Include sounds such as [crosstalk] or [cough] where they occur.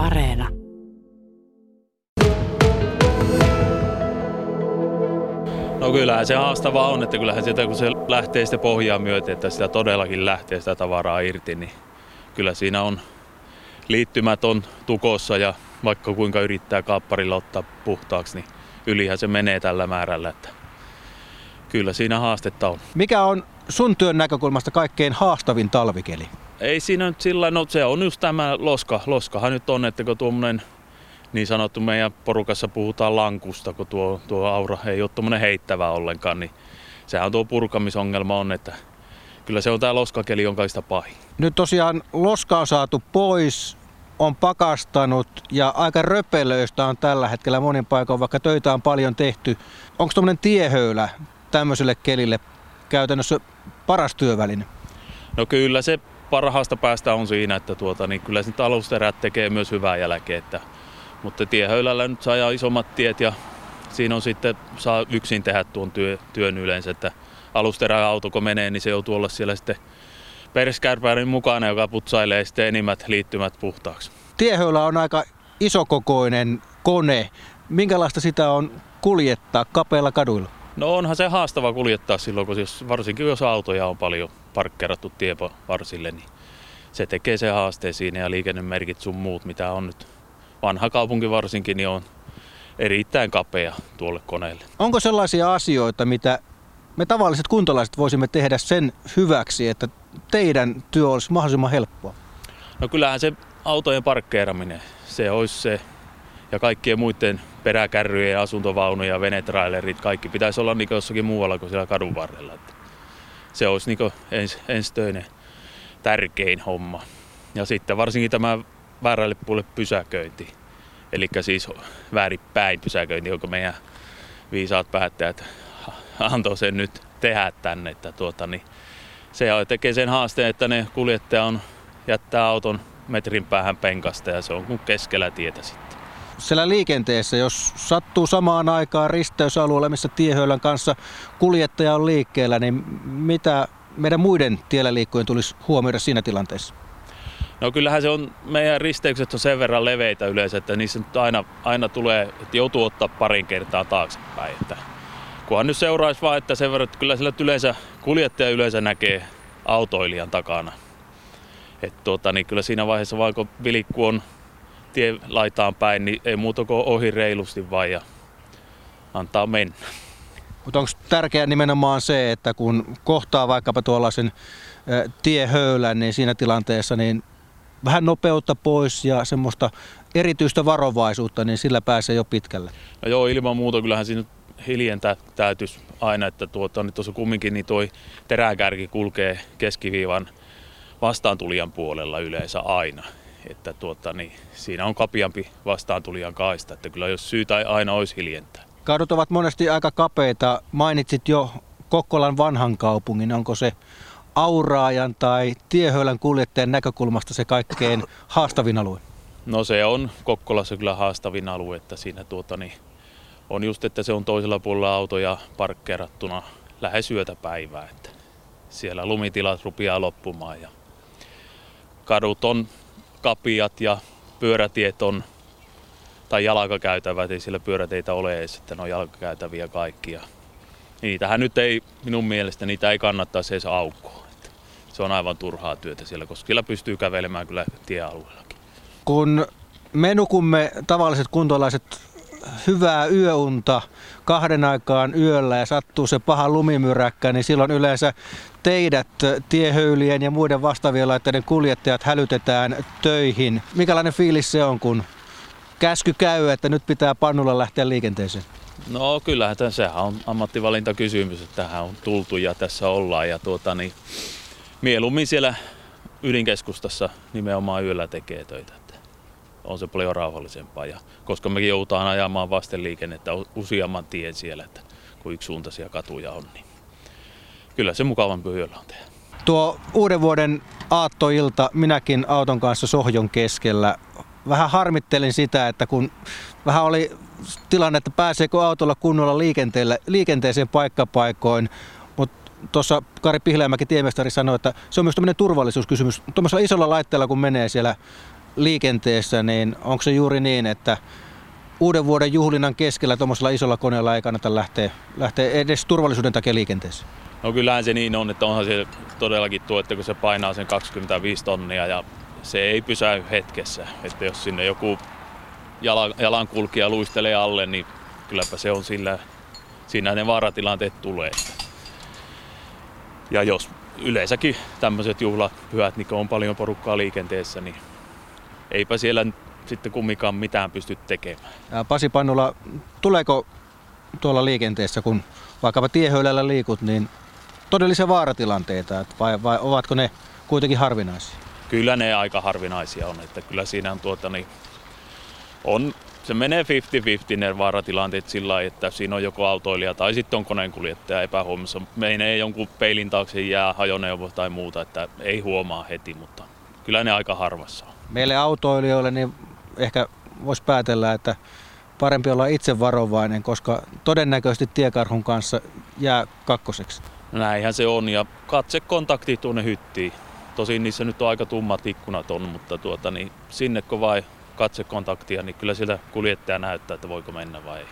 Areena. No kyllähän se haastavaa on, että kyllähän sieltä kun se lähtee sitä pohjaa myöten, että sitä todellakin lähtee sitä tavaraa irti, niin kyllä siinä on liittymät on tukossa ja vaikka kuinka yrittää kaapparilla ottaa puhtaaksi, niin ylihän se menee tällä määrällä. Että kyllä siinä haastetta on. Mikä on sun työn näkökulmasta kaikkein haastavin talvikeli? Ei siinä nyt sillä, no se on just tämä loska. Loskahan nyt on, että kun tuommoinen niin sanottu meidän porukassa puhutaan lankusta, kun tuo, tuo aura ei ole tuommoinen heittävä ollenkaan, niin sehän tuo purkamisongelma on, että kyllä se on tämä loskakeli on kaikista pahin. Nyt tosiaan loska on saatu pois, on pakastanut ja aika röpelöistä on tällä hetkellä monin paikoin, vaikka töitä on paljon tehty. Onko tuommoinen tiehöylä tämmöiselle kelille käytännössä paras työväline? No kyllä se parhaasta päästä on siinä, että tuota, niin kyllä se alusterät tekee myös hyvää jälkeen. Että, mutta tiehöylällä nyt saa isommat tiet ja siinä on sitten, saa yksin tehdä tuon työ, työn yleensä, että alusteräauto kun menee, niin se joutuu olla siellä sitten perskärpärin mukana, joka putsailee sitten enimmät liittymät puhtaaksi. Tiehöylä on aika isokokoinen kone. Minkälaista sitä on kuljettaa kapeilla kaduilla? No onhan se haastava kuljettaa silloin, kun jos, varsinkin jos autoja on paljon parkkerattu tievarsille, niin se tekee se haasteen siinä ja liikennemerkit sun muut, mitä on nyt vanha kaupunki varsinkin, niin on erittäin kapea tuolle koneelle. Onko sellaisia asioita, mitä me tavalliset kuntalaiset voisimme tehdä sen hyväksi, että teidän työ olisi mahdollisimman helppoa? No kyllähän se autojen parkkeeraminen, se olisi se ja kaikkien muiden peräkärryjen, asuntovaunuja, venetrailerit, kaikki pitäisi olla niin jossakin muualla kuin siellä kadun varrella. Se olisi niin ens, enstöinen tärkein homma. Ja sitten varsinkin tämä väärälle puolelle pysäköinti. Eli siis väärinpäin pysäköinti, jonka meidän viisaat päättäjät [laughs] antoi sen nyt tehdä tänne. Että tuota, niin se tekee sen haasteen, että ne kuljettaja on jättää auton metrin päähän penkasta ja se on kuin keskellä tietä sitten. Siellä liikenteessä, jos sattuu samaan aikaan risteysalueella, missä tiehöylän kanssa kuljettaja on liikkeellä, niin mitä meidän muiden tiellä liikkujen tulisi huomioida siinä tilanteessa? No kyllähän se on, meidän risteykset on sen verran leveitä yleensä, että niissä nyt aina, aina tulee, että joutuu ottaa parin kertaa taaksepäin. Että kunhan nyt seuraisi vaan, että sen verran, että kyllä sillä yleensä kuljettaja yleensä näkee autoilijan takana. Että tuota, niin kyllä siinä vaiheessa kun vilikku on tie laitaan päin, niin ei muuta kuin ohi reilusti vaan ja antaa mennä. Mutta onko tärkeää nimenomaan se, että kun kohtaa vaikkapa tuollaisen tiehöylän, niin siinä tilanteessa niin vähän nopeutta pois ja semmoista erityistä varovaisuutta, niin sillä pääsee jo pitkälle. No joo, ilman muuta kyllähän siinä hiljentä täytyisi aina, että tuota, niin tuossa kumminkin niin toi teräkärki kulkee keskiviivan vastaantulijan puolella yleensä aina. Että tuota, niin siinä on kapiampi vastaantulijan kaista, että kyllä jos syytä aina olisi hiljentää. Kadut ovat monesti aika kapeita. Mainitsit jo Kokkolan vanhan kaupungin. Onko se auraajan tai tiehöylän kuljettajan näkökulmasta se kaikkein haastavin alue? No se on Kokkolassa kyllä haastavin alue, että siinä tuota, niin on just, että se on toisella puolella autoja parkkeerattuna lähes yötä päivää. Että siellä lumitilat rupeaa loppumaan ja kadut on kapiat ja pyörätiet on, tai jalkakäytävät, ei siellä pyöräteitä ole edes, että ne on jalkakäytäviä kaikkia. Niitähän nyt ei, minun mielestä, niitä ei kannattaisi edes aukkoa. Se on aivan turhaa työtä siellä, koska siellä pystyy kävelemään kyllä tiealueellakin. Kun me nukumme tavalliset kuntolaiset hyvää yöunta kahden aikaan yöllä ja sattuu se paha lumimyräkkä, niin silloin yleensä teidät tiehöylien ja muiden vastaavien laitteiden kuljettajat hälytetään töihin. Mikälainen fiilis se on, kun käsky käy, että nyt pitää pannulla lähteä liikenteeseen? No kyllähän sehän on ammattivalintakysymys, että tähän on tultu ja tässä ollaan. Ja tuota, niin, mieluummin siellä ydinkeskustassa nimenomaan yöllä tekee töitä on se paljon rauhallisempaa. Ja koska mekin joudutaan ajamaan vastenliikennettä useamman tien siellä, että kun yksisuuntaisia katuja on, niin kyllä se mukavampi yöllä on tehdä. Tuo uuden vuoden aattoilta minäkin auton kanssa sohjon keskellä. Vähän harmittelin sitä, että kun vähän oli tilanne, että pääseekö autolla kunnolla liikenteeseen paikkapaikoin, mutta tuossa Kari Pihläämäki tiemestari sanoi, että se on myös tämmöinen turvallisuuskysymys. Tuommoisella isolla laitteella kun menee siellä liikenteessä, niin onko se juuri niin, että uuden vuoden juhlinnan keskellä tuommoisella isolla koneella ei kannata lähteä, lähteä edes turvallisuuden takia liikenteeseen? No kyllähän se niin on, että onhan se todellakin tuo, että kun se painaa sen 25 tonnia ja se ei pysäy hetkessä. Että jos sinne joku jalankulkija luistelee alle, niin kylläpä se on sillä, siinä ne vaaratilanteet tulee. Ja jos yleensäkin tämmöiset juhlapyhät, niin on paljon porukkaa liikenteessä, niin eipä siellä sitten kumminkaan mitään pysty tekemään. Ja Pasi Pannula, tuleeko tuolla liikenteessä, kun vaikkapa tiehöylällä liikut, niin todellisia vaaratilanteita, vai, vai ovatko ne kuitenkin harvinaisia? Kyllä ne aika harvinaisia on, että kyllä siinä on, tuota, niin, on se menee 50-50 ne vaaratilanteet sillä lailla, että siinä on joko autoilija tai sitten on koneenkuljettaja epähuomissa. Menee jonkun peilin taakse jää hajoneuvo tai muuta, että ei huomaa heti, mutta kyllä ne aika harvassa on. Meille autoilijoille niin ehkä voisi päätellä, että parempi olla itse varovainen, koska todennäköisesti tiekarhun kanssa jää kakkoseksi. Näinhän se on ja katsekontakti tuonne hyttiin. Tosin niissä nyt on aika tummat ikkunat on, mutta tuota, niin sinne kun vai katsekontaktia, niin kyllä siltä kuljettaja näyttää, että voiko mennä vai ei.